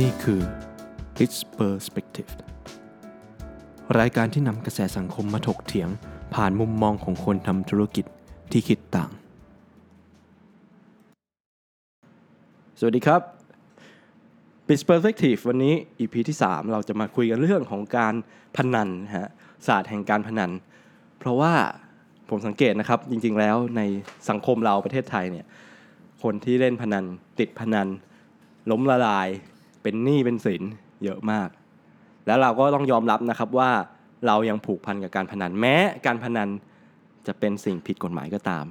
นี่คือ It's Perspective รายการที่นำกระแสสังคมมาถกเถียง ผ่านมุมมองของคนทำธุรกิจที่คิดต่าง สวัสดีครับ b i z Perspective วันนี้ EP ที่ 3 เราจะมาคุยกันเรื่องของการพนันนะฮะศาสตร์แห่งการพนัน เพราะว่าผมสังเกตนะครับ จริงๆแล้วในสังคมเราประเทศไทยเนี่ยคนที่เล่นพนันติดพนันล้มละลาย เป็นหนี้เป็นสินเยอะมาก แล้วเราก็ต้องยอมรับนะครับว่าเรายังผูกพันกับการพนันแม้การพนันจะเป็นสิ่งผิดกฎหมายก็ตาม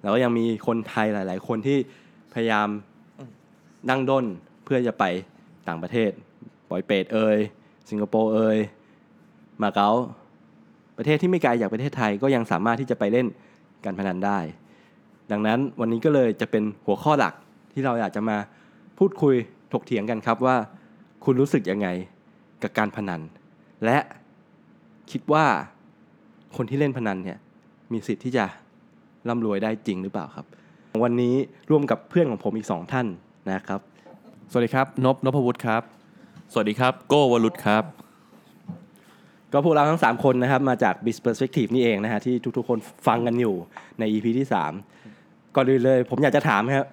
แล้วก็ยังมีคนไทยหลาย ๆ คนที่พยายามดั้งด้นเพื่อจะไปต่างประเทศปอยเปรตเอยสิงคโปร์เอยมาเก๊าประเทศที่ไม่ไกลจากประเทศไทยก็ยังสามารถที่จะไปเล่นการพนันได้ ดังนั้นวันนี้ก็เลยจะเป็นหัวข้อหลักที่เราอยากจะมาพูดคุย ถกเถียงกันครับว่า คุณรู้สึกยังไงกับการพนัน และคิดว่าคนที่เล่นพนันเนี่ยมีสิทธิ์ที่จะร่ำรวยได้จริงหรือเปล่าครับ วันนี้ร่วมกับเพื่อนของผมอีกสองท่านนะครับ สวัสดีครับ นบนพวุฒิครับ สวัสดีครับ โก้วรุษครับ ก็พวกเราทั้ง 3 คนนะครับมาจาก b i z Perspective นี่เองนะฮะที่ทุกๆ คนฟังกันอยู่ใน EP ที่ 3 ก่อนอื่นเลย ผมอยากจะถามครับ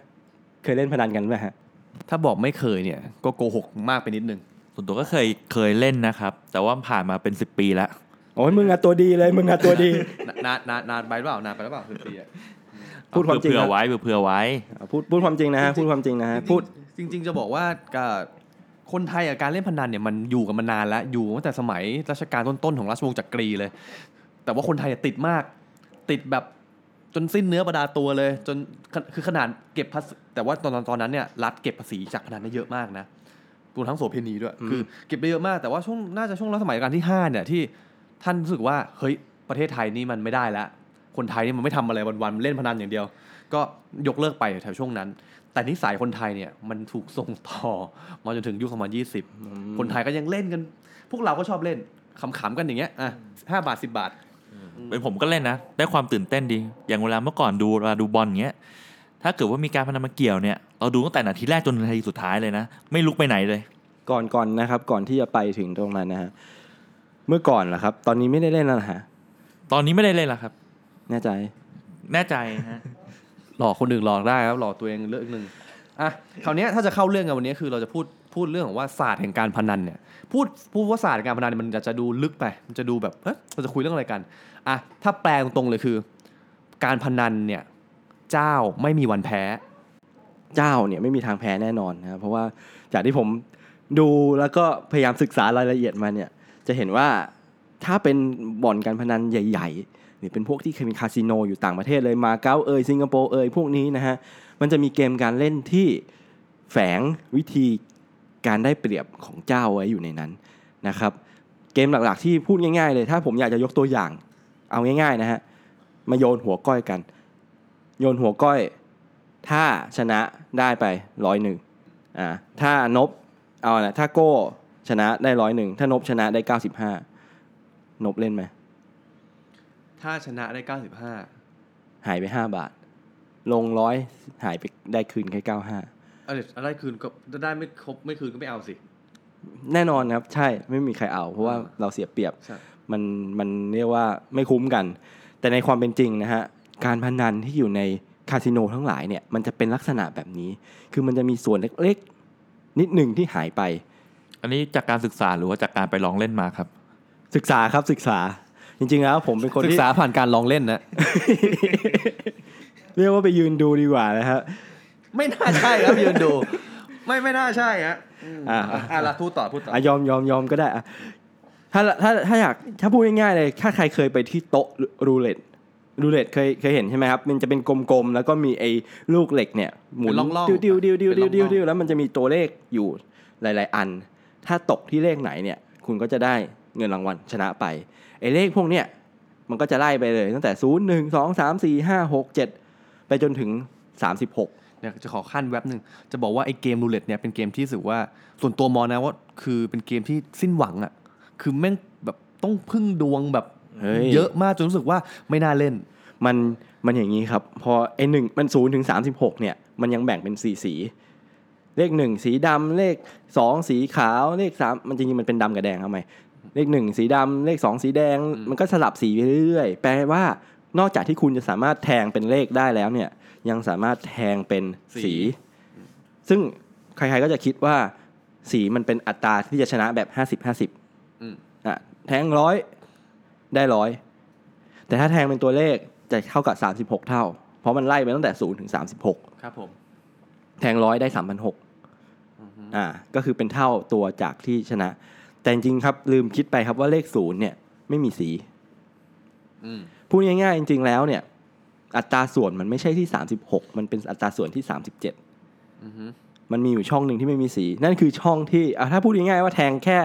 เคยเล่นพนันกันไหมฮะ ถ้าบอกไม่เคยเนี่ยก็โกหกมากไปนิดนึง ส่วนตัวก็เคยเคยเล่นนะครับ แต่ว่าผ่านมาเป็น 10 ปีแล้วโอ้ยมึงอะตัวดีเลยมึงอะตัวดีนานนานนานไปหรือเปล่านานไปหรือเปล่าคือปีอะพูดความจริงเผื่อนะไว้เผื่อไว้อะพูดพูดความจริงนะฮะพูดความจริงนะฮะพูดจริง ๆ จะบอกว่ากับคนไทยอะการเล่นพนันเนี่ยมันอยู่กันมานานแล้วอยู่ตั้งแต่สมัยรัชกาลต้นๆของราชวงศ์จักรีเลย แต่ว่าคนไทยอะติดมาก ติดแบบ จนสิ้นเนื้อประดาตัวเลย จนคือขนาดเก็บภาษีแต่ว่าตอนตอนนั้นเนี่ยรัฐเก็บภาษีจากพนันได้เยอะมากนะรวมทั้งโสเพณีด้วย คือเก็บได้เยอะมากแต่ว่าช่วงน่าจะช่วงรัชสมัยรัชกาลที่ห้าเนี่ยที่ท่านรู้สึกว่าเฮ้ยประเทศไทยนี่มันไม่ได้แล้วคนไทยนี่มันไม่ทำอะไรวันๆเล่นพนันอย่างเดียว ก็ยกเลิกไปแถวช่วงนั้น แต่นิสัยคนไทยเนี่ยมันถูกส่งต่อมาจนถึงยุค2020คนไทยก็ยังเล่นกัน พวกเราก็ชอบเล่นขำๆกันอย่างเงี้ยอะห้าบาทสิบาท เป็นผมก็เล่นนะ ได้ความตื่นเต้นดี อย่างเวลาเมื่อก่อนดูเวลาดูบอลอย่างเงี้ย ถ้าเกิดว่ามีการพนันมาเกี่ยวเนี่ย เราดูตั้งแต่นาทีแรกจนนาทีสุดท้ายเลยนะ ไม่ลุกไปไหนเลย ก่อนก่อนนะครับ ก่อนที่จะไปถึงตรงนั้นนะฮะ เมื่อก่อนล่ะครับ ตอนนี้ไม่ได้เล่นแล้วนะฮะ ตอนนี้ไม่ได้เล่นแล้วครับ แน่ใจ แน่ใจฮะ หลอกคนอื่นหลอกได้ครับ หลอกตัวเองเรื่องหนึ่งอะคราวเนี้ยถ้าจะเข้าเรื่องกันวันนี้คือเราจะพูด พูดเรื่องของว่าศาสตร์แห่งการพนันเนี่ยพูดพูดว่าศาสตร์แห่งการพนันมันจะจะดูลึกไป มันจะดูแบบเฮ้ยเราจะคุยเรื่องอะไรกันอะถ้าแปลตรงๆเลยคือ การพนันเนี่ยเจ้าไม่มีวันแพ้ เจ้าเนี่ยไม่มีทางแพ้แน่นอนนะครับเพราะว่าจากที่ผมดูแล้วก็พยายามศึกษารายละเอียดมาเนี่ยจะเห็นว่าถ้าเป็นบ่อนการพนันใหญ่ ๆ หรือเป็นพวกที่เคยมีคาสิโนอยู่ต่างประเทศเลยมาเก๊าเอยสิงคโปร์เอยพวกนี้นะฮะมันจะมีเกมการเล่นที่แฝงวิธี การได้เปรียบของเจ้าไว้อยู่ในนั้นนะครับ เกมหลักๆที่พูดง่ายๆเลย ถ้าผมอยากจะยกตัวอย่างเอาง่ายๆนะฮะมาโยนหัวก้อยกัน โยนหัวก้อย ถ้าชนะได้ไปร้อยหนึ่งอ่าถ้านบเอานะถ้าโก้ชนะได้ร้อยหนึ่งถ้านบชนะได้เก้าสิบห้านบเล่นไหมถ้าชนะได้95หายไปห้าบาท ลงร้อยหายไปได้คืนแค่เก้าห้า เออได้คืนก็ได้ไม่ครบไม่คืนก็ไม่เอาสิ แน่นอนครับ ใช่ไม่มีใครเอา เพราะว่าเราเสียเปรียบใช่ มันมันเรียกว่าไม่คุ้มกัน แต่ในความเป็นจริงนะฮะการพนันที่อยู่ในคาสิโนทั้งหลายเนี่ยมันจะเป็นลักษณะแบบนี้ คือมันจะมีส่วนเล็กๆ นิดหนึ่งที่หายไป อันนี้จากการศึกษาหรือว่าจากการไปลองเล่นมาครับ ศึกษาครับศึกษาจริงๆแล้วผมเป็นคนศึกที่ ษาผ่านการลองเล่นนะ เรียกว่าไปยืนดูดีกว่านะฮะ ไม่น่าใช่ครับยืนดู ไม่ไม่น่าใช่ฮะอ่าอะละพูดต่อพูดต่ออะยอมยอมยอมก็ได้อะถ้าถ้าถ้าอยากถ้าพูดง่ายๆเลย ถ้าใครเคยไปที่โต๊ะรูเล็ตรูเล็ตเคยเคยเห็นใช่ไหมครับ มันจะเป็นกลมๆ แล้วก็มีไอ้ลูกเหล็กเนี่ย หมุนเป็นร่องๆดิวดิวดิวดิวดิวดิวเป็นร่องๆดิวแล้วมันจะมีตัวเลขอยู่หลาย ๆ อัน ถ้าตกที่เลขไหนเนี่ย คุณก็จะได้เงินรางวัลชนะไปไอ้เลขพวกเนี้ยมันก็จะไล่ไปเลยตั้งแต่ศูนย์หนึ่งสองสามสี่ห้าหกเจ็ดไปจนถึงสามสิบหก เดี๋ยวจะขอคั่นแว็บหนึ่งจะบอกว่าไอ้เกมรูเล็ตเนี่ยเป็นเกมที่รู้สึกว่าส่วนตัวมองนะว่าคือเป็นเกมที่สิ้นหวังอะคือแม่งแบบต้องพึ่งดวงแบบเฮ้ยเยอะมากจนรู้สึกว่าไม่น่าเล่น มันมันอย่างนี้ครับ พอไอหนึ่งมันศูนย์ถึงสามสิบหกเนี่ยมันยังแบ่งเป็นสีสี เลขหนึ่งสีดำเลขสองสีขาวเลขสามมันจริงๆมันเป็นดำกับแดงทำไมเลขหนึ่งสีดำเลขสองสีแดง มันก็สลับสีไปเรื่อยๆแปลว่า นอกจากที่คุณจะสามารถแทงเป็นเลขได้แล้วเนี่ย ยังสามารถแทงเป็นสีสีซึ่งใครๆก็จะคิดว่าสีมันเป็นอัตราที่จะชนะแบบห้าสิบห้าสิบอืมอะแทงร้อยได้ร้อยแต่ถ้าแทงเป็นตัวเลขจะเท่ากับสามสิบหกเท่า เพราะมันไล่ไปตั้งแต่ศูนย์ถึงสามสิบหกครับผม แทงร้อยได้สามพันหกอือฮึอ่า ก็คือเป็นเท่าตัวจากที่ชนะ แต่จริงๆครับลืมคิดไปครับว่าเลขศูนย์เนี่ยไม่มีสีอืม พูดง่ายๆจริง ๆ แล้วเนี่ย อัตราส่วนมันไม่ใช่ที่สามสิบหกมันเป็นอัตราส่วนที่สามสิบเจ็ดอือฮึมันมีอยู่ช่องหนึ่งที่ไม่มีสี นั่นคือช่องที่อะถ้าพูดง่ายๆว่าแทงแค่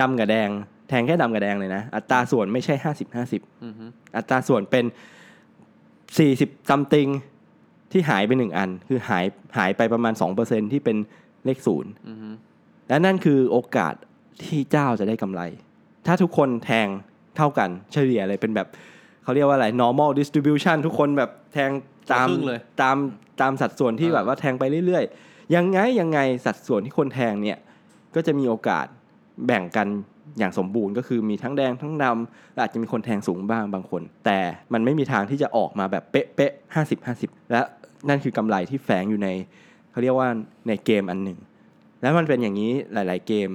ดำกับแดง แทงแค่ดำกับแดงเลยนะ อัตราส่วนไม่ใช่ห้าสิบห้าสิบอือฮึอัตราส่วนเป็นสี่สิบซัมติงที่หายไปหนึ่งอัน คือหายหายไปประมาณสองเปอร์เซ็นที่เป็นเลขศูนย์อือฮึและนั่นคือโอกาสที่เจ้าจะได้กำไร ถ้าทุกคนแทง เท่ากันเฉลี่ยเลยเป็นแบบเขาเรียกว่าอะไร normal distribution ทุกคนแบบแทงตามครึ่งเลยตามตามสัดส่วนที่อ่าแบบว่าแทงไปเรื่อยๆ ยังไงยังไงสัดส่วนที่คนแทงเนี่ยก็จะมีโอกาสแบ่งกันอย่างสมบูรณ์ก็คือมีทั้งแดงทั้งดำและอาจจะมีคนแทงสูงบ้างบางคน แต่มันไม่มีทางที่จะออกมาแบบเป๊ะเป๊ะห้าสิบห้าสิบและนั่นคือกำไรที่แฝงอยู่ในเขาเรียกว่าในเกมอันหนึ่ง แล้วมันเป็นอย่างนี้หลาย ๆ เกม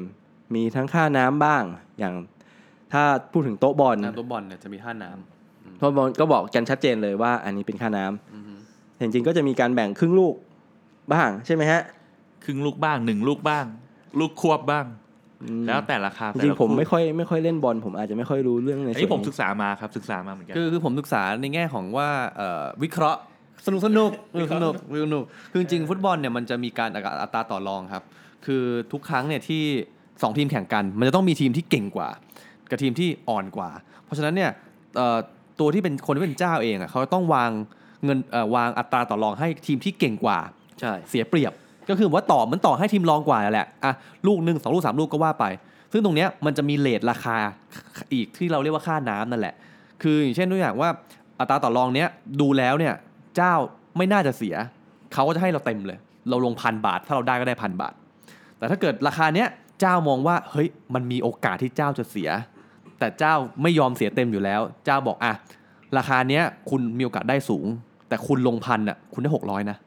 มีทั้งค่าน้ำบ้าง อย่าง ถ้าพูดถึงโต๊ะบอลน้ำตัวบอลเนี่ยจะมีท่าน้โต๊ะบอลก็บอกกันชัดเจนเลยว่า อันนี้เป็นค่าน้ำำอือฮึแต่จริงๆก็จะมีการแบ่งครึ่งลูกบ้างใช่ไหมฮะ ครึ่งลูกบ้างหนึ่งลูกบ้าง ลูกควบบ้างอืมแล้วแต่ราคาจแต่ริงละๆผมคู่ไม่ค่อยไม่ค่อยเล่นบอลผมอาจจะไม่ค่อยรู้เรื่องในอันส่วนี้นผมศึนี้กษามาครับศึกษามาเหมือนกันคือคือผมศึกษาในแง่ของว่าเอ่อวิเคราะห์สนุกสนุกสนุกสนุกสนุกคือจริงๆฟุตบอลเนี่ยมันจะมีการอัตราต่อรองครับ คือทุกครั้งเนี่ยที่สองทีมแข่งกัน มันจะต้องมีทีมที่เก่งกว่า กับทีมที่อ่อนกว่า เพราะฉะนั้นเนี่ยเอ่อตัวที่เป็นคนที่เป็นเจ้าเองอะเขาต้องวางเงินเอ่อวางอัตราต่อรองให้ทีมที่เก่งกว่าใช่เสียเปรียบ ก็คือว่าต่อมันต่อให้ทีมรองกว่าแหละอะลูกหนึ่งสองลูกสามลูกก็ว่าไป ซึ่งตรงเนี้ยมันจะมีเลทราคาอีกที่เราเรียกว่าค่าน้ำนั่นแหละ คืออย่างเช่นตัวอย่างว่าอัตราต่อรองเนี้ยดูแล้วเนี่ยเจ้าไม่น่าจะเสียเขาก็จะให้เราเต็มเลย เราลงพันบาท ถ้าเราได้ก็ได้พันบาท แต่ถ้าเกิดราคาเนี้ยเจ้ามองว่าเฮ้ยมันมีโอกาสที่เจ้าจะเสีย แต่เจ้าไม่ยอมเสียเต็มอยู่แล้ว เจ้าบอกอะราคาเนี้ยคุณมีโอกาสได้สูง แต่คุณลงพันอะคุณได้หกร้อยนะ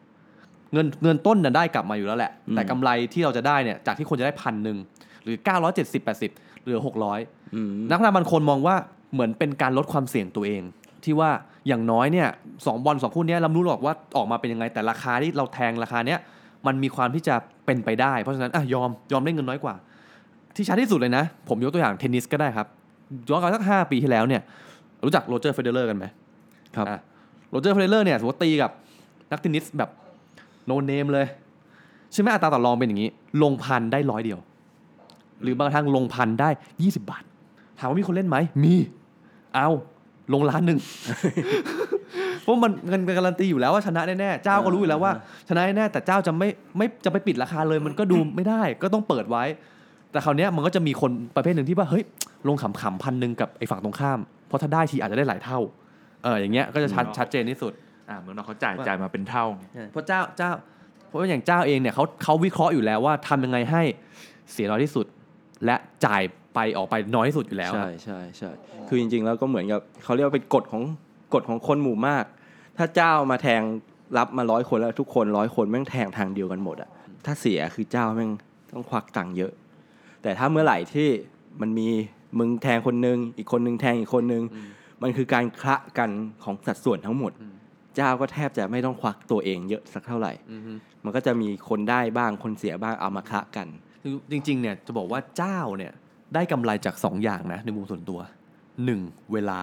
เงินเงินต้นน่ะได้กลับมาอยู่แล้วแหละอืมแต่กำไรที่เราจะได้เนี่ยจากที่คนจะได้พันหนึ่งหรือ 970 80 เหลือ 600อืมนักพนันบางคนมองว่าเหมือนเป็นการลดความเสี่ยงตัวเอง ที่ว่าอย่างน้อยเนี่ยสองบอลสองคู่เนี้ยเราไม่รู้หรอกว่าออกมาเป็นยังไง แต่ราคาที่เราแทงราคาเนี้ยมันมีความที่จะเป็นไปได้ เพราะฉะนั้นอะยอมยอมได้เงินน้อยกว่า ที่ชัดที่สุดเลยนะ ผมยกตัวอย่างเทนนิสก็ได้ครับ ย้อนกลับสักห้าปีที่แล้วเนี่ย รู้จักโรเจอร์เฟเดเลอร์กันไหมครับอะโรเจอร์เฟเดเลอร์เนี่ยสมมติตีกับนักเทนนิสแบบโนเนมเลย ใช่ไหมอัตราต่อรองเป็นอย่างนี้ ลงพันได้ร้อยเดียว หรือบางทางลงพันได้ยี่สิบาท ถามว่ามีคนเล่นไหม มี เอาลงล้านหนึ่งเพราะมันเงินการันตีอยู่แล้วว่าชนะแน่ๆเจ้าก็รู้อยู่แล้วว่า ชนะแน่ๆแต่เจ้าจะไม่ไม่จะไปปิดราคาเลย มันก็ดูไม่ได้ ก็ต้องเปิดไว้ แต่คราวเนี้ยมันก็จะมีคนประเภทหนึ่งที่ว่าเฮ้ยลงขำๆพันหนึ่งกับไอ้ฝั่งตรงข้าม เพราะถ้าได้ทีอาจจะได้หลายเท่าเอออย่างเงี้ยก็จะชัดชัดเจนที่สุดอ่าเหมือนเราเขาจ่ายจ่ายมาเป็นเท่าเพราะเจ้าเจ้าเพราะว่าอย่างเจ้าเองเนี่ยเขาเขาวิเคราะห์อยู่แล้วว่าทำยังไงให้เสียน้อยที่สุด และจ่ายไปออกไปน้อยที่สุดอยู่แล้วใช่ใช่ใช่คือจริง ๆ แล้วก็เหมือนกับเขาเรียกว่าเป็นกฎของกฎของคนหมู่มาก ถ้าเจ้ามาแทงรับมาร้อยคนแล้วทุกคนร้อยคนแม่งแทงทางเดียวกันหมดอะถ้าเสียคือเจ้าแม่งต้องควักตังค์เยอะ แต่ถ้าเมื่อไหร่ที่มันมีมึงแทงคนนึง อีกคนนึงแทงอีกคนนึงอืมมันคือการคละกันของสัดส่วนทั้งหมดอืมเจ้าก็แทบจะไม่ต้องควักตัวเองเยอะสักเท่าไหร่อือฮึมันก็จะมีคนได้บ้างคนเสียบ้างเอามาคละกัน คือจริงๆเนี่ยจะบอกว่าเจ้าเนี่ยได้กำไรจากสองอย่างนะในมุมส่วนตัวหนึ่งเวลา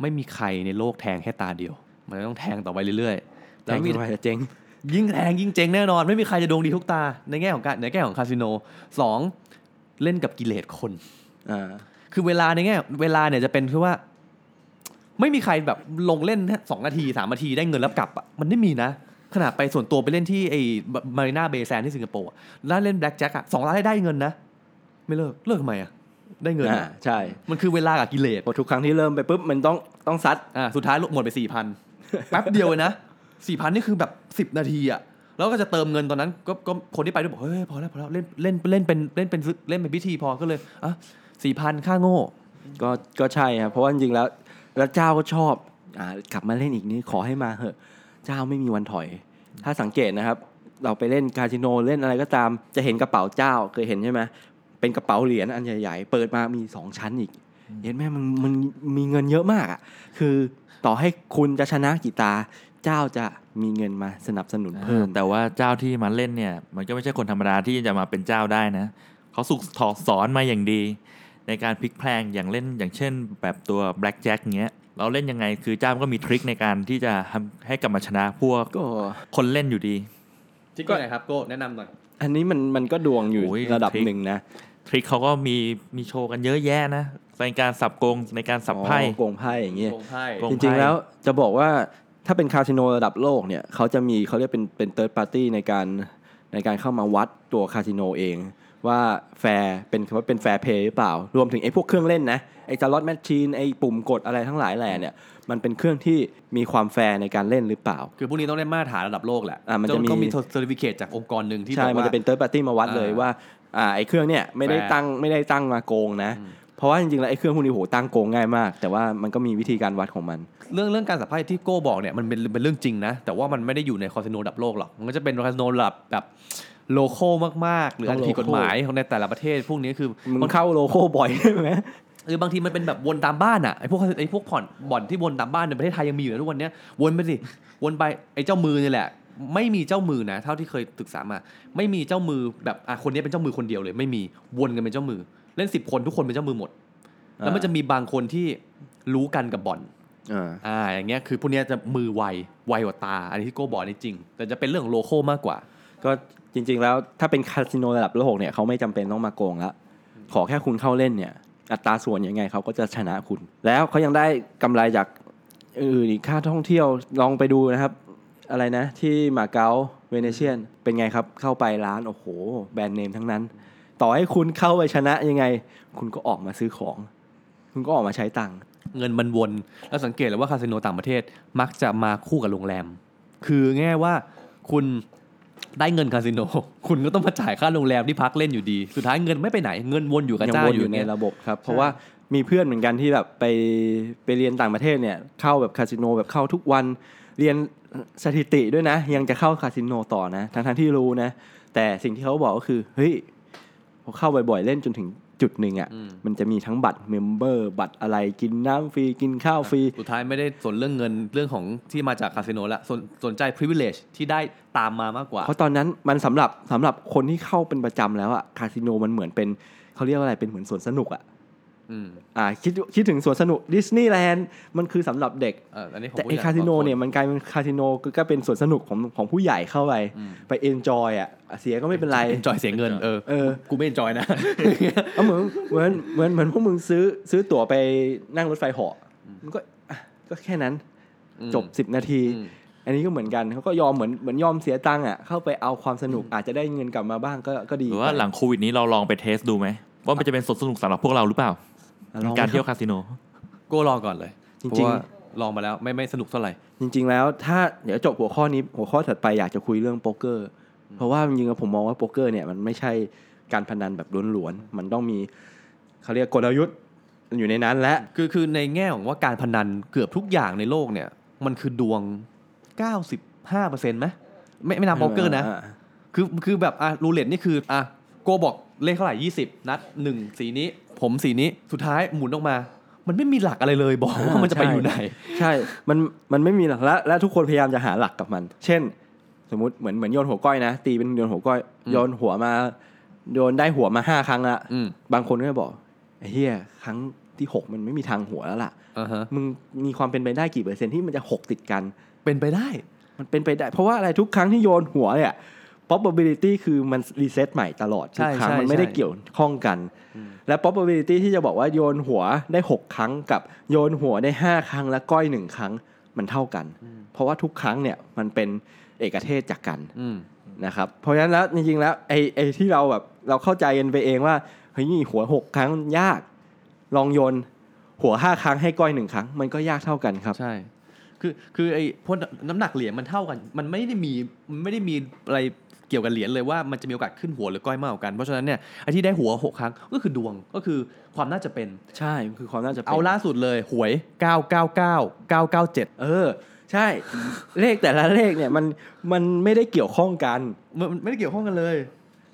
ไม่มีใครในโลกแทงแค่ตาเดียว มันต้องแทงต่อไปเรื่อยๆ แทงมีเข้าไปจะเจ๊ง ยิ่งแทงยิ่งเจ๊งแน่นอน ไม่มีใครจะดวงดีทุกตาในแง่ของการในแง่ของคาสิโนสองเล่นกับกิเลสคนอ่าคือเวลาในแง่เวลาเนี่ยจะเป็นคือว่า ไม่มีใครแบบลงเล่นแค่สองนาทีสามนาทีได้เงินแล้วกลับอะมันไม่มีนะขนาดไปส่วนตัวไปเล่นที่ไอ้ Marina Bay Sands ที่สิงคโปร์อะแล้วเล่นแบล็กแจ็คอะสองล้านได้ได้เงินนะ ไม่เลิกเลิกทำไมอะได้เงินอ่าอะใช่ มันคือเวลากับกิเลสพอทุกครั้งที่เริ่มไปปุ๊บ มันต้องต้องซัดอ่าสุดท้ายหมดไปสี่พันแป๊บเดียวเลยนะ สี่พันนี่คือแบบสิบนาทีอะแล้วก็จะเติมเงินตอนนั้นก็ก็คนที่ไปด้วยบอกเฮ้ยพอแล้วพอแล้วเล่นเล่นเล่นเป็นเล่นเป็นเล่นเป็นพิธีพอก็เลยอะสี่พันค่าโง่ ก็ก็ใช่ครับเพราะว่าจริงๆแล้วแล้วเจ้าก็ชอบอ่ากลับมาเล่นอีกนี้ขอให้มาเหอะ เจ้าไม่มีวันถอย ถ้าสังเกตนะครับ เราไปเล่นคาสิโนเล่นอะไรก็ตามจะเห็นกระเป๋าเจ้าเคยเห็นใช่ไหมเป็นกระเป๋าเหรียญอันใหญ่ ๆ เปิดมามีสองชั้นอีกเห็นไหมมันมันมีเงินเยอะมากอะคือต่อให้คุณจะชนะกี่ตา เจ้าจะมีเงินมาสนับสนุนเพิ่ม แต่ว่าเจ้าที่มาเล่นเนี่ย มันก็ไม่ใช่คนธรรมดาที่จะมาเป็นเจ้าได้นะเขาสุกถอกสอนมาอย่างดี ในการพลิกแพลงอย่างเล่นอย่างเช่น แบบตัว black jack เงี้ยเราเล่นยังไงคือเจ้ามันก็มีทริคในการที่จะทำให้กลับมาชนะพวกก็คนเล่นอยู่ดีที่ก็ไหนครับโก้แนะนำหน่อยอันนี้มันมันก็ดวงอยู่โอ้ยระดับทริคหนึ่งนะtrick เขาก็มีมีโชว์กันเยอะแยะนะในการสับโกงในการสับไพ่อ๋อโกงไพ่อย่างเงี้ยโกงไพ่โกงจริงๆแล้วจะบอกว่า ถ้าเป็นคาสิโนระดับโลกเนี่ยเขาจะมีเขาเรียกเป็นเป็น third party ในการในการเข้ามาวัดตัวคาสิโนเอง ว่าแฟร์เป็นว่าเป็น fair play หรือเปล่า รวมถึงไอ้พวกเครื่องเล่นนะไอ้ slot machine ไอ้ปุ่มกดอะไรทั้งหลายแหล่เนี่ยมันเป็นเครื่องที่มีความแฟร์ในการเล่นหรือเปล่า คือพวกนี้ต้องได้มาตรฐานระดับโลกแหละอะมันจะมีต้องมี certificate จากองค์กรหนึ่งที่ใช่แบบมันว่าจะเป็น third party มาวัดเลยอ่าว่าอ่าไอ้เครื่องเนี่ยไม่ได้แฟร์ตั้งไม่ได้ตั้งมาโกงนะอืม เพราะว่าจริงๆแล้วไอ้เครื่องพวกนี้โหตั้งโกงง่ายมาก แต่ว่ามันก็มีวิธีการวัดของมัน เรื่องเรื่องการสับไพ่ที่โก้บอกเนี่ยมันเป็นเป็นเรื่องจริงนะ แต่ว่ามันไม่ได้อยู่ในคาสิโนระดับโลกหรอกมันก็จะเป็นคาสิโนระดับแบบ local มากๆ หรืออันต้องผิดกฎ local หมายของในแต่ละประเทศ พวกนี้คือมึงมันเข้า local บ่อยใช่ไหมคือบางทีมันเป็นแบบวนตามบ้านอะไอ้พวกไอ้พวกบ่อนบ่อนที่วนตามบ้านในประเทศไทยยังมีอยู่นะทุกวันเนี้ยวนไปสิวนไปไอ้เจ้ามือนี่แหละ ไม่มีเจ้ามือนะ เท่าที่เคยศึกษามา ไม่มีเจ้ามือแบบอะคนนี้เป็นเจ้ามือคนเดียวเลย ไม่มีวนกันเป็นเจ้ามือ เล่นสิบคนทุกคนเป็นเจ้ามือหมด แล้วมันจะมีบางคนที่รู้กันกับบ่อนอ่าอ่าอย่างเงี้ยคือพวกเนี้ยจะมือไวไวกว่าตา อันนี้ที่โก้บอกนี่จริง แต่จะเป็นเรื่องของโลโก้มากกว่า ก็จริง ๆ แล้วถ้าเป็นคาสิโนระดับโลกเนี่ยเขาไม่จำเป็นต้องมาโกงละขอแค่คุณเข้าเล่นเนี่ย อัตราส่วนยังไงเขาก็จะชนะคุณ แล้วเขายังได้กำไรจากอื่นอีกค่าท่องเที่ยวลองไปดูนะครับ อะไรนะ ที่มาเก๊าเวเนเชียนเป็นไงครับเข้าไปร้านโอ้โห แบรนด์เนมทั้งนั้น ต่อให้คุณเข้าไปชนะยังไง คุณก็ออกมาซื้อของ คุณก็ออกมาใช้ตังค์เงินมันวน แล้วสังเกตเลยว่าคาสิโนต่างประเทศมักจะมาคู่กับโรงแรม คือง่ายว่าคุณได้เงินคาสิโน คุณก็ต้องมาจ่ายค่าโรงแรมที่พักเล่นอยู่ดี สุดท้ายเงินไม่ไปไหน เงินวนอยู่กับยังเจ้าวนออยู่ยู่ในเนี่ยระบบครับ เพราะว่ามีเพื่อนเหมือนกันที่แบบไปไปเรียนต่างประเทศเนี่ยเข้าแบบคาสิโนแบบเข้าทุกวันเรียนสถิติด้วยนะ ยังจะเข้าคาสิโนต่อนะทั้งทั้งๆที่รู้นะ แต่สิ่งที่เขาบอกก็คือเฮ้ย พอเข้าบ่อยๆเล่นจนถึงจุดหนึ่งอะอืมมันจะมีทั้งบัตร member บัตรอะไรกินน้ำฟรีกินข้าวฟรี สุดท้ายไม่ได้สนเรื่องเงินเรื่องของที่มาจากคาสิโนละสนสนใจ privilege ที่ได้ตามมามากกว่า เพราะตอนนั้นมันสำหรับสำหรับคนที่เข้าเป็นประจำแล้วอะคาสิโนมันเหมือนเป็นเขาเรียกว่าอะไรเป็นเหมือนสวนสนุกอะอืม อ่าคิดคิดถึงสวนสนุกดิสนีย์แลนด์มันคือสำหรับเด็กเอออันนี้ของแต่ผู้ไอใหญ่คาสิโนบงเนี่ยมันกลายเป็นคาสิโนก็เป็นสวนสนุกของของผู้ใหญ่เข้าไปอืมไป enjoy อะเสียก็ไม่เป็นไร enjoy เสียเงินเออเออกูไม่ enjoy นะเอาเหมือนเหมือนเหมือนเหมือนพวกมึงซื้อซื้อตั๋วไปนั่งรถไฟเหาะมันก็อะก็แค่นั้นอืมจบสิบนาทีอืมอันนี้ก็เหมือนกันเขาก็ยอมเหมือนเหมือนยอมเสียตังค์อะเข้าไปเอาความสนุกอาจจะได้เงินกลับมาบ้างก็ก็ดีหรือว่าหลังโควิดนี้เราลองไป test ดูไหมว่ามันจะเป็นสวนสนุกสำหรับพวกเราหรือเปล่าลองไหม การเที่ยวครับคาสิโนโก้รอก่อนเลยจริงๆเพาะว่าลองมาแล้วไม่ไม่สนุกเท่าไหร่จริง ๆ แล้วถ้าเดี๋ยวจบหัวข้อนี้หัวข้อถัดไปอยากจะคุยเรื่องโป๊กเกอร์ เพราะว่าจริงๆแล้วผมมองว่าโป๊กเกอร์เนี่ยมันไม่ใช่การพนันแบบล้วนๆมันต้องมีเขาเรียกกลยุทธ์อยู่ในนั้นและคือคือในแง่ของว่าการพนันเกือบทุกอย่างในโลกเนี่ย มันคือดวง 95%ไหมไม่ไม่นับโป๊กเกอร์นะาคือคือแบบอะรูเล็ตนี่คืออะโกบอกเลขเท่าไหร่ 20 นัด1สีนี้ ผมสีนี้สุดท้ายหมุนออกมา มันไม่มีหลักอะไรเลยบอกว่ามันจะไปอยู่ไหน ใช่ มันมันไม่มีหลักและและทุกคนพยายามจะหาหลักกับมัน เช่น สมมติเหมือนเหมือนโยนหัวก้อยนะ ตีเป็นโยนหัวก้อยอืมโยนหัวมาโยนได้หัวมาห้าครั้งละอืม บางคนก็จะบอกไอ้เฮียครั้งที่หกมันไม่มีทางหัวแล้วล่ะ อ่าฮะมึงมีความเป็นไปได้กี่เปอร์เซ็นต์ที่มันจะหกติดกัน เป็นไปได้ มันเป็นไปได้ เพราะว่าอะไรทุกครั้งที่โยนหัวเนี่ย probability คือมันรีเซ็ตใหม่ตลอดทุใช่กครั้งใช่มันไม่ได้ใช่เกี่ยวข้องกัน และ probability ที่จะบอกว่าโยนหัวได้ 6 ครั้งกับโยนหัวได้ 5 ครั้งและก้อยหนึ่งครั้งมันเท่ากัน เพราะว่าทุกครั้งเนี่ยมันเป็นเอกเทศจากกันอืมนะครับเพราะฉะนั้นแล้วจริงๆแล้วไอ้ไอ้ที่เราแบบเราเข้าใจกันไปเองว่าเฮ้ยนี่หัว 6 ครั้งมันยาก ลองโยนหัว 5 ครั้งให้ก้อยหนึ่งครั้ง มันก็ยากเท่ากันครับใช่คือคือไอ้พวกน้ำหนักเหรียญมันเท่ากัน มันไม่ได้มีมันไม่ได้มีอะไร เกี่ยวกับเหรียญเลยว่ามันจะมีโอกาสขึ้นหัวหรือก้อยมากกว่ากัน เพราะฉะนั้นเนี่ยไอ้ที่ได้หัวหกครั้งก็คือดวงก็คือความน่าจะเป็นใช่คือความน่าจะป็นเอาล่าสุดเลยหวย 999 997 เออ ใช่ เลขแต่ละเลขเนี่ยมันมันไม่ได้เกี่ยวข้องกันมันมันไม่ได้เกี่ยวข้องกันเลย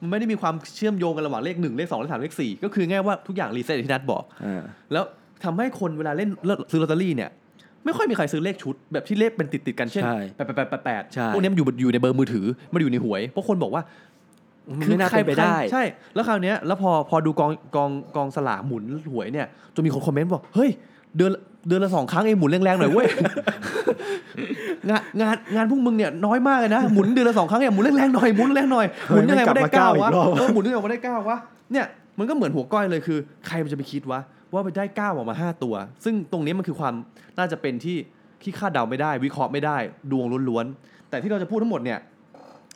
มันไม่ได้มีความเชื่อมโยงกันระหว่างเลขหนึ่งเลขสองเลขสามเลขสี่ก็คือง่ายว่าทุกอย่างรีเซ็ตที่นัดบอกอ่าแล้วทำให้คนเวลาเล่นซื้อลอตเตอรี่เนี่ย ไม่ค่อยมีใครซื้อเลขชุดแบบที่เลขเป็นติดติดๆกันเช่นใช่แปดแปดแปดแปดแปดใช่พวกนี้มันอยู่อยู่ในเบอร์มือถือไมันอยู่ในหวยเพราะคนบอกว่ามันไม่น่าเป็นไปได้ ใช่ แล้วคราวเนี้ยแล้วพอพอดูกองกองกองสลากหมุนหวยเนี่ยจนมีคนคอมเมนต์บอกเฮ้ยเดือนเดือนละสองครั้งเองหมุนแรงๆหน่อยเว้ยงานงานงานพวกมึงเนี่ยน้อยมากเลยนะหมุนเดือนละสองครั้งเนี่ยหมุนแรงๆหน่อยหมุนแรงๆหน่อยหมุนยังไงมาได้เก้าวะกลับมาเก้าอีกรอบเออหมุนยังไงมาได้เก้าวะเนี่ยมันก็เหมือนหัวก้อยเลยคือ ใครมันจะไปคิดวะ ว่าไปได้เก้าออกมาห้าตัว ซึ่งตรงนี้มันคือความน่าจะเป็นที่ที่คาดเดาไม่ได้ วิเคราะห์ไม่ได้ดวงล้วนๆแต่ที่เราจะพูดทั้งหมดเนี่ย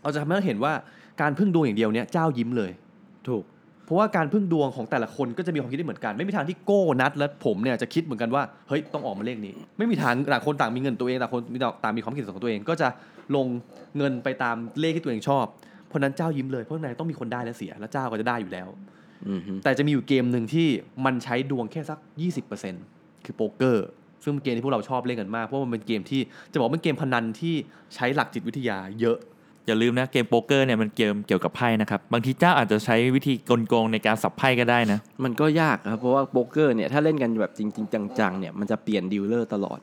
เราจะทำให้เราเห็นว่าการพึ่งดวงอย่างเดียวเนี่ยเจ้ายิ้มเลย ถูก เพราะว่าการพึ่งดวงของแต่ละคนก็จะมีความคิดที่เหมือนกัน ไม่มีทางที่โก้นัดและผมเนี่ยจะคิดเหมือนกันว่าเฮ้ยต้องออกมาเลขนี้ ไม่มีทางต่างคนต่างมีเงินตัวเองต่างคนมีต่างมีความคิดของตัวเอง ก็จะลงเงินไปตามเลขที่ตัวเองชอบเพราะฉะนั้นเจ้ายิ้มเลยเพราะในต้องมีคนได้และเสีย แล้วเจ้าก็จะได้อยู่แล้วอือฮึ แต่จะมีอยู่เกมหนึ่งที่มันใช้ดวงแค่สัก 20%คือโป๊กเกอร์ ซึ่งเป็นเกมที่พวกเราชอบเล่นกันมาก เพราะมันเป็นเกมที่จะบอกว่าเป็นเกมพนันที่ใช้หลักจิตวิทยาเยอะ อย่าลืมนะเกมโป๊กเกอร์เนี่ยมันเกมเกี่ยวกับไพ่นะครับ บางทีเจ้าอาจจะใช้วิธีกลโกงในการสับไพ่ก็ได้นะ มันก็ยากครับ เพราะว่าโป๊กเกอร์เนี่ยถ้าเล่นกันแบบจริง ๆ จังๆเนี่ยมันจะเปลี่ยน dealer ตลอด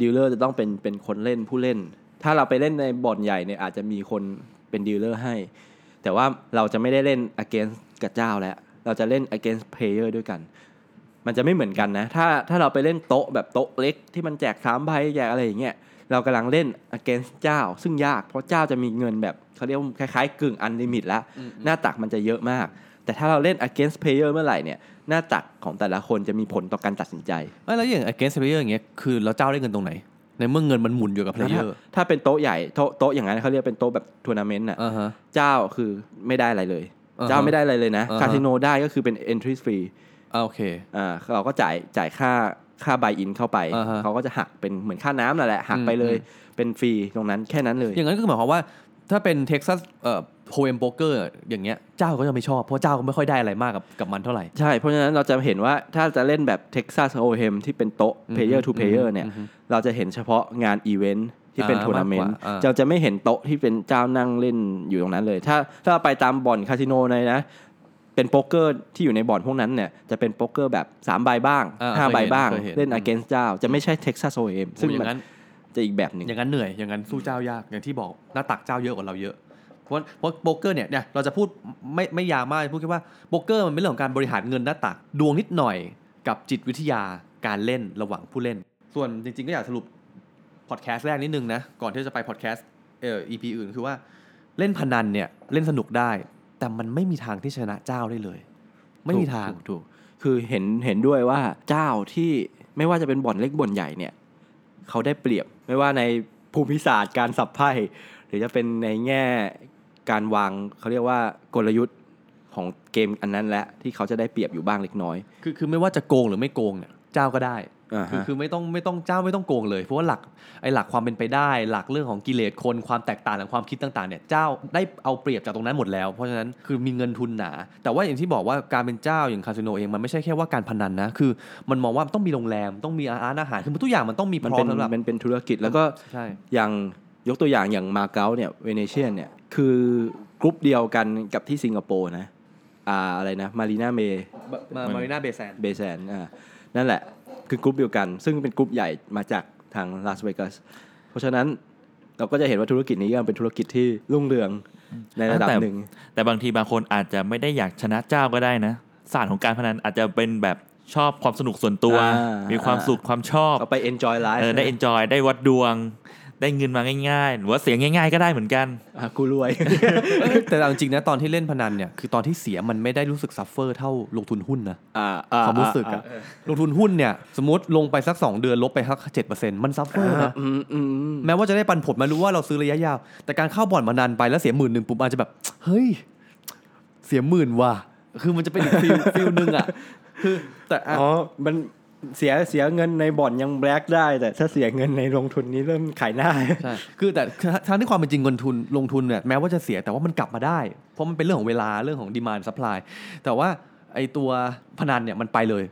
dealer จะต้องเป็นเป็นคนเล่นผู้เล่น ถ้าเราไปเล่นในบ่อนใหญ่เนี่ยอาจจะมีคนเป็นดีลเลอร์ให้ แต่ว่าเราจะไม่ได้เล่น against กับเจ้าแล้ว เราจะเล่น against player ด้วยกัน มันจะไม่เหมือนกันนะ ถ้าถ้าเราไปเล่นโต๊ะแบบโต๊ะเล็กที่มันแจกสามใบแจกอะไรอย่างเงี้ย เรากำลังเล่น against เจ้า ซึ่งยากเพราะเจ้าจะมีเงินแบบเขาเรียกว่าคล้ายๆ กึ่ง unlimit แล้ว หน้าตักมันจะเยอะมาก แต่ถ้าเราเล่น against player เมื่อไหร่เนี่ยหน้าตักของแต่ละคนจะมีผลต่อการตัดสินใจไม่แล้วอย่าง against player อย่างเงี้ยคือเราเจ้าได้เงินตรงไหน ในเมื่อเงินมันหมุนอยู่กับถ้า player ถ้าเป็นโต๊ะใหญ่โต๊ะโต๊ะอย่างนั้นเขาเรียกเป็นโต๊ะแบบทัวร์นาเมนต์อะอ่าฮะเจ้าคือไม่ได้อะไรเลยอ่าฮะเจ้าไม่ได้อะไรเลยนะอ่าฮะคาสิโนได้ก็คือเป็น entry fee อ่าโอเคอ่าเราก็จ่ายจ่ายค่าค่าบ y อินเข้าไปอ่าฮะเขาก็จะหักเป็นเหมือนค่าน้ำนั่นแหละหักไปเลยอืมเป็น fee ตรงนั้นแค่นั้นเลย อย่างนั้นก็คือหมายความว่าถ้าเป็น Texas เอ่อ Hold'em โป๊กเกอร์อย่างเงี้ยเจ้าก็จะไม่ชอบ เพราะเจ้าก็ไม่ค่อยได้อะไรมากกับกับมันเท่าไหร่ ใช่ เพราะฉะนั้นเราจะเห็นว่าถ้าจะเล่นแบบ Texas Hold'em ที่เป็นโต๊ะอืม player to อืม player เนี่ยอืมเราจะเห็นเฉพาะงานอีเวนท์ที่เป็นอ่าทัวร์นาเมนต์มากกว่าอ่าเราจะไม่เห็นโต๊ะที่เป็นเจ้านั่งเล่นอยู่ตรงนั้นเลย ถ้าถ้าเราไปตามบ่อนคาสิโนในนะเป็นโป๊กเกอร์ที่อยู่ในบ่อนพวกนั้นเนี่ยจะเป็นโป๊กเกอร์แบบ3ใบบ้างอ่า5ใบบ้างเคยเห็นเล่นอืม against เจ้า จะไม่ใช่ Texas Hold'em ซึ่งมันอย่างนั้นจะอีกแบบหนึ่งอย่างนั้นเหนื่อยอย่างนั้นสู้เจ้ายากอย่างที่บอกหน้าตักเจ้าเยอะกว่าเราเยอะ เพราะเพราะโป๊กเกอร์เนี่ยเนี่ยเราจะพูดไม่ไม่ยาวมากพูดแค่ว่าโป๊กเกอร์มันเป็นเรื่องของการบริหารเงินหน้าตักดวงนิดหน่อยกับจิตวิทยาการเล่นระหว่างผู้เล่น ส่วนจริง ๆ ก็อยากสรุปพอดแคสต์แรกนิดนึงนะก่อนที่จะไปพอดแคสต์เอ่อ EP อื่นคือว่าเล่นพนันเนี่ยเล่นสนุกได้ แต่มันไม่มีทางที่ชนะเจ้าได้เลย ไม่มีทางถูกถูกคือเห็นเห็นด้วยว่าเจ้าที่ไม่ว่าจะเป็นบ่อนเล็กบ่อนใหญ่เนี่ยเขาได้เปรียบไม่ว่าในภูมิศาสตร์การสับไพ่หรือจะเป็นในแง่ การวางเขาเรียกว่ากลยุทธ์ของเกมอันนั้นแหละที่เขาจะได้เปรียบอยู่บ้างเล็กน้อย คือคือไม่ว่าจะโกงหรือไม่โกงเนี่ยเจ้าก็ได้อ่าคือฮะคือไม่ต้องไม่ต้องเจ้าไม่ต้องโกงเลย เพราะว่าหลักไอ้หลักความเป็นไปได้ หลักเรื่องของกิเลสคนความแตกต่างของความคิดต่างๆเนี่ยเจ้าได้เอาเปรียบจากตรงนั้นหมดแล้ว เพราะฉะนั้นคือมีเงินทุนหนา แต่ว่าอย่างที่บอกว่าการเป็นเจ้าอย่างคาสิโนเองมันไม่ใช่แค่ว่าการพนันนะคือมันมองว่าต้องมีโรงแรมต้องมีร้านอาหารคือทุกอย่างมันต้องมีมันพร้อเป็นสำหรับมันเป็นธุรกิจแล้วก็ใช่อย่าง ยกตัวอย่างอย่างมาเก๊าเนี่ยเวเนเชียนเนี่ยคือกรุ๊ปเดียวกันกับที่สิงคโปร์นะอ่าอะไรนะมารีนาเมมามารีนาเบย์แซนด์เบย์แซนด์อ่านั่นแหละคือกรุ๊ปเดียวกัน ซึ่งเป็นกรุ๊ปใหญ่มาจากทางลาสเวกัสเพราะฉะนั้นเราก็จะเห็นว่าธุรกิจนี้ยังเป็นธุรกิจที่รุ่งเรืองในระดับแต่หนึ่ง แต่บางทีบางคนอาจจะไม่ได้อยากชนะเจ้าก็ได้นะศาสตร์ของการพนันอาจจะเป็นแบบชอบความสนุกส่วนตัวอ่ามีมีความสุขความชอบเอาไป enjoy life เออได้ enjoy ได้วัดดวง ได้เงินมาง่ายๆ หรือว่าเสียง่าย ๆ ก็ได้เหมือนกันอะกูรวย แต่เอาจริงๆนะตอนที่เล่นพนันเนี่ยคือตอนที่เสียมันไม่ได้รู้สึก suffer เท่าลงทุนหุ้นนะอ่าอ่ความรู้สึกอะลงทุนหุ้นเนี่ยสมมติลงไปสัก 2 เดือนลบไปสักเจ็ดเปอร์เซ็นต์มัน suffer นะอืมอืมอืมแม้ว่าจะได้ปันผลมารู้ว่าเราซื้อระยะยาว แต่การเข้าบ่อนมานานไปแล้วเสียหมื่นหนึ่งปุ๊บอาจจะแบบเฮ้ยเสียหมื่นว่ะคือมันจะเป็นอีก feel feel หนึ่งอะคือแต่อะอ๋อมัน เสียเสียเงินในบ่อนยัง brag ได้ แต่ถ้าเสียเงินในลงทุนนี้เริ่มขายหน้าใช่คือแต่ทางที่ความเป็นจริงลงทุนลงทุนเนี่ยแม้ว่าจะเสียแต่ว่ามันกลับมาได้ เพราะมันเป็นเรื่องของเวลาเรื่องของ demand supply แต่ว่าไอตัวพนันเนี่ยมันไปเลย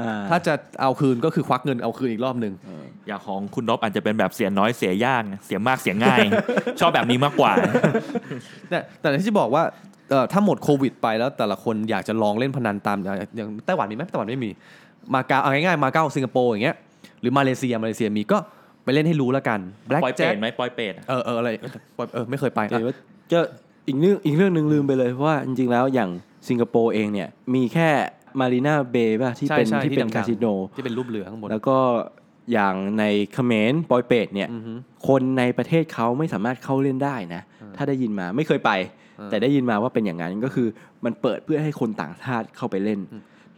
อ่าถ้าจะเอาคืนก็คือควักเงินเอาคืนอีกรอบหนึ่งอย่างของคุณนบอาจจะเป็นแบบเสียน้อยเสียยากเสียมากเสียง่าย ชอบแบบนี้มากกว่า แต่แต่ที่จะบอกว่าเอ่อถ้าหมดโควิดไปแล้วแต่ละคนอยากจะลองเล่นพนันตามอย่างอย่างไต้หวันมีไหมไต้หวันไม่มี มาเก๊าเอาง่ายๆมาเก๊าสิงคโปร์อย่างเงี้ยหรือมาเลเซียมาเลเซียมีก็ไปเล่นให้รู้แล้วกัน Black ปอยเป็ Jack ดไหมปอยเป็ดเออเอออะไรเออไม่เคยไปเห็นอะว่าก็อีกเรื่องอีกเรื่องหนึ่งลืมไปเลยเพราะว่าจริงๆแล้วอย่างสิงคโปร์เองเนี่ยมีแค่มารีนาเบย์ป่ะที่ใช่เป็นใช่ที่เป็นดังๆคาสิโน ที่เป็นรูปเรือข้างบนแล้วก็อย่างในเขมรปอยเปตเนี่ย อือฮึ คนในประเทศเขาไม่สามารถเข้าเล่นได้นะ ถ้าได้ยินมาไม่เคยไป อ่า แต่ได้ยินมาว่าเป็นอย่างนั้นก็คือมันเปิดเพื่อให้คนต่างชาติเข้าไปเล่น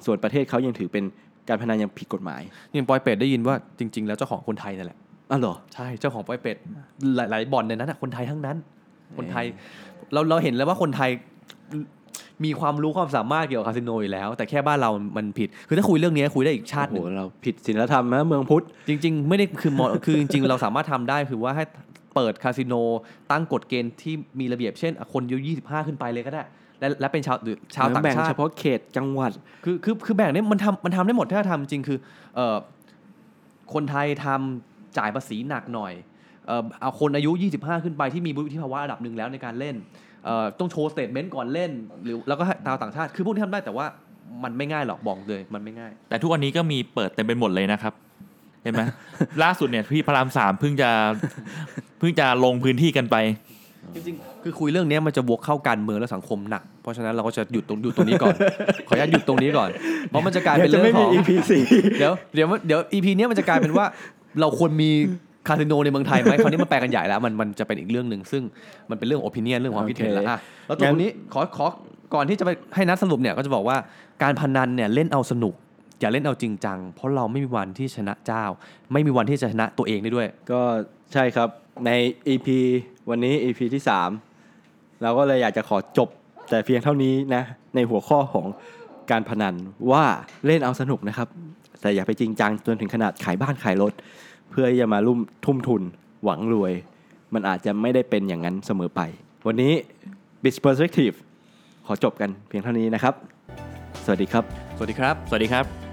ส่วนประเทศเขายังถือเป็น การพนันยังผิดกฎหมายยังปอยเป็ดได้ยินว่าจริง ๆ แล้วเจ้าของคนไทยนั่นแหละอ้าวเหรอใช่เจ้าของปอยเป็ดหลายๆบ่อนในนั้นอะคนไทยทั้งนั้น คนไทยเราเราเห็นแล้วว่าคนไทยมีความรู้ความสามารถเกี่ยวกับคาสิโนอยู่แล้ว แต่แค่บ้านเรามันผิด คือถ้าคุยเรื่องนี้คุยได้อีกชาติหโอ้นึ่งโหเราผิดศีลธรรมนะเมืองพุทธจริง ๆ ไม่ได้คือมอคือจริง ๆ เราสามารถทำได้คือว่าให้เปิดคาสิโนตั้งกฎเกณฑ์ที่มีระเบียบเช่นอะคนอายุ25 ขึ้นไปเลยก็ได้ และและเป็นชาวหรือชาวต่างแบ่งชาเฉติพาะเขตจังหวัด คือคือคือแบ่งเนี่ยมันทำมันทำได้หมดถ้าทำจริงคือเอ่อคนไทยทำจ่ายภาษีหนักหน่อยเอ่อเอาคนอายุ 25 ขึ้นไปที่มีวุฒิภาวะระดับหนึ่งแล้วในการเล่นเอ่อต้องโชว์สเตทเมนต์ก่อนเล่นหรือแล้วก็ให้ชาวต่างชาติคือพวกที่ทำได้แต่ว่ามันไม่ง่ายหรอกบอกเลยมันไม่ง่าย แต่ทุกวันนี้ก็มีเปิดเต็มไปหมดเลยนะครับเห็นไหมล่าสุดเนี่ยพี่พระรามสามเพิ่งจะเพิ่งจะลงพื้นที่กันไป จริงๆ คือคุยเรื่องนี้มันจะบวกเข้าการเมืองและสังคมหนัก เพราะฉะนั้นเราก็จะหยุดตรงหยุดตรงนี้ก่อน ขออนุญาตหยุดตรงนี้ก่อน เพราะมันจะกลายเป็นเดี๋ยวจะเรื่องไม่ขมีอง EP สี่เดี๋ยวเดี๋ยวเดี๋ยว EP เนี้ยมันจะกลายเป็นว่าเราควรมีคาสิโนในเมืองไทยไหมคราวนี้มันแปลกันใหญ่แล้วมันมันจะเป็นอีกเรื่องหนึ่งซึ่งมันเป็นเรื่องโอปิเนียนเรื่องความคิดเห็นแล้วอะแล้วตรงนี้ขอขอก่อนที่จะไปให้นัดสรุปเนี่ยก็จะบอกว่าการพนันเนี่ยเล่นเอาสนุกอย่าเล่นเอาจริงจัง เพราะเราไม่มีวันที่ชนะเจ้า ไม่มีวันที่จะชนะตัวเองได้ด้วย ก็ใช่ครับใน EP วันนี้ EP ที่ 3 เราก็เลยอยากจะขอจบแต่เพียงเท่านี้นะ ในหัวข้อของการพนันว่าเล่นเอาสนุกนะครับ แต่อย่าไปจริงจังจนถึงขนาดขายบ้านขายรถ เพื่อจะมาลุ่มทุ่มทุนหวังรวย มันอาจจะไม่ได้เป็นอย่างนั้นเสมอไป วันนี้ b i z Perspective ขอจบกันเพียงเท่านี้นะครับ สวัสดีครับ สวัสดีครับ สวัสดีครับ